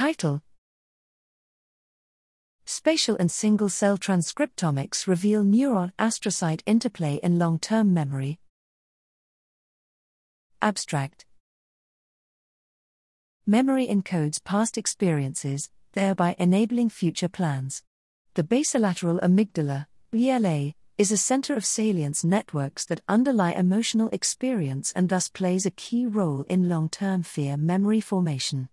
Title Spatial and single cell transcriptomics reveal neuron astrocyte interplay in long term memory. Abstract Memory encodes past experiences, thereby enabling future plans. The basolateral amygdala, BLA, is a center of salience networks that underlie emotional experience and thus plays a key role in long term fear memory formation.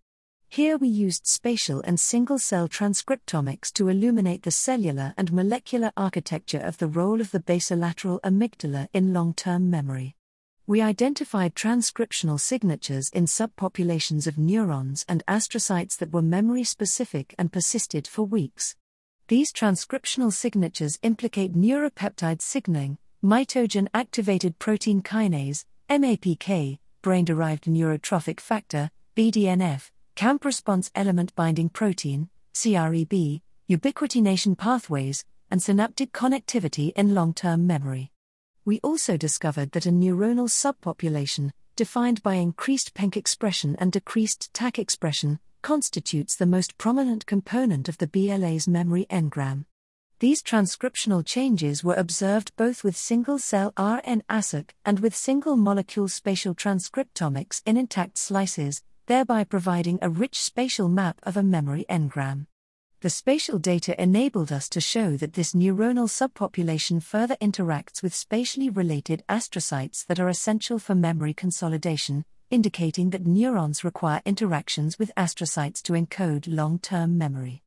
Here we used spatial and single cell transcriptomics to illuminate the cellular and molecular architecture of the role of the basolateral amygdala in long term memory. We identified transcriptional signatures in subpopulations of neurons and astrocytes that were memory specific and persisted for weeks. These transcriptional signatures implicate neuropeptide signaling, mitogen activated protein kinase, MAPK, brain derived neurotrophic factor, BDNF, cAMP response element binding protein, CREB, ubiquitination pathways, and synaptic connectivity in long term memory. We also discovered that a neuronal subpopulation, defined by increased PENK expression and decreased TAC expression, constitutes the most prominent component of the BLA's memory engram. These transcriptional changes were observed both with single cell RNA-seq and with single molecule spatial transcriptomics in intact slices, thereby providing a rich spatial map of a memory engram. The spatial data enabled us to show that this neuronal subpopulation further interacts with spatially related astrocytes that are essential for memory consolidation, indicating that neurons require interactions with astrocytes to encode long term memory.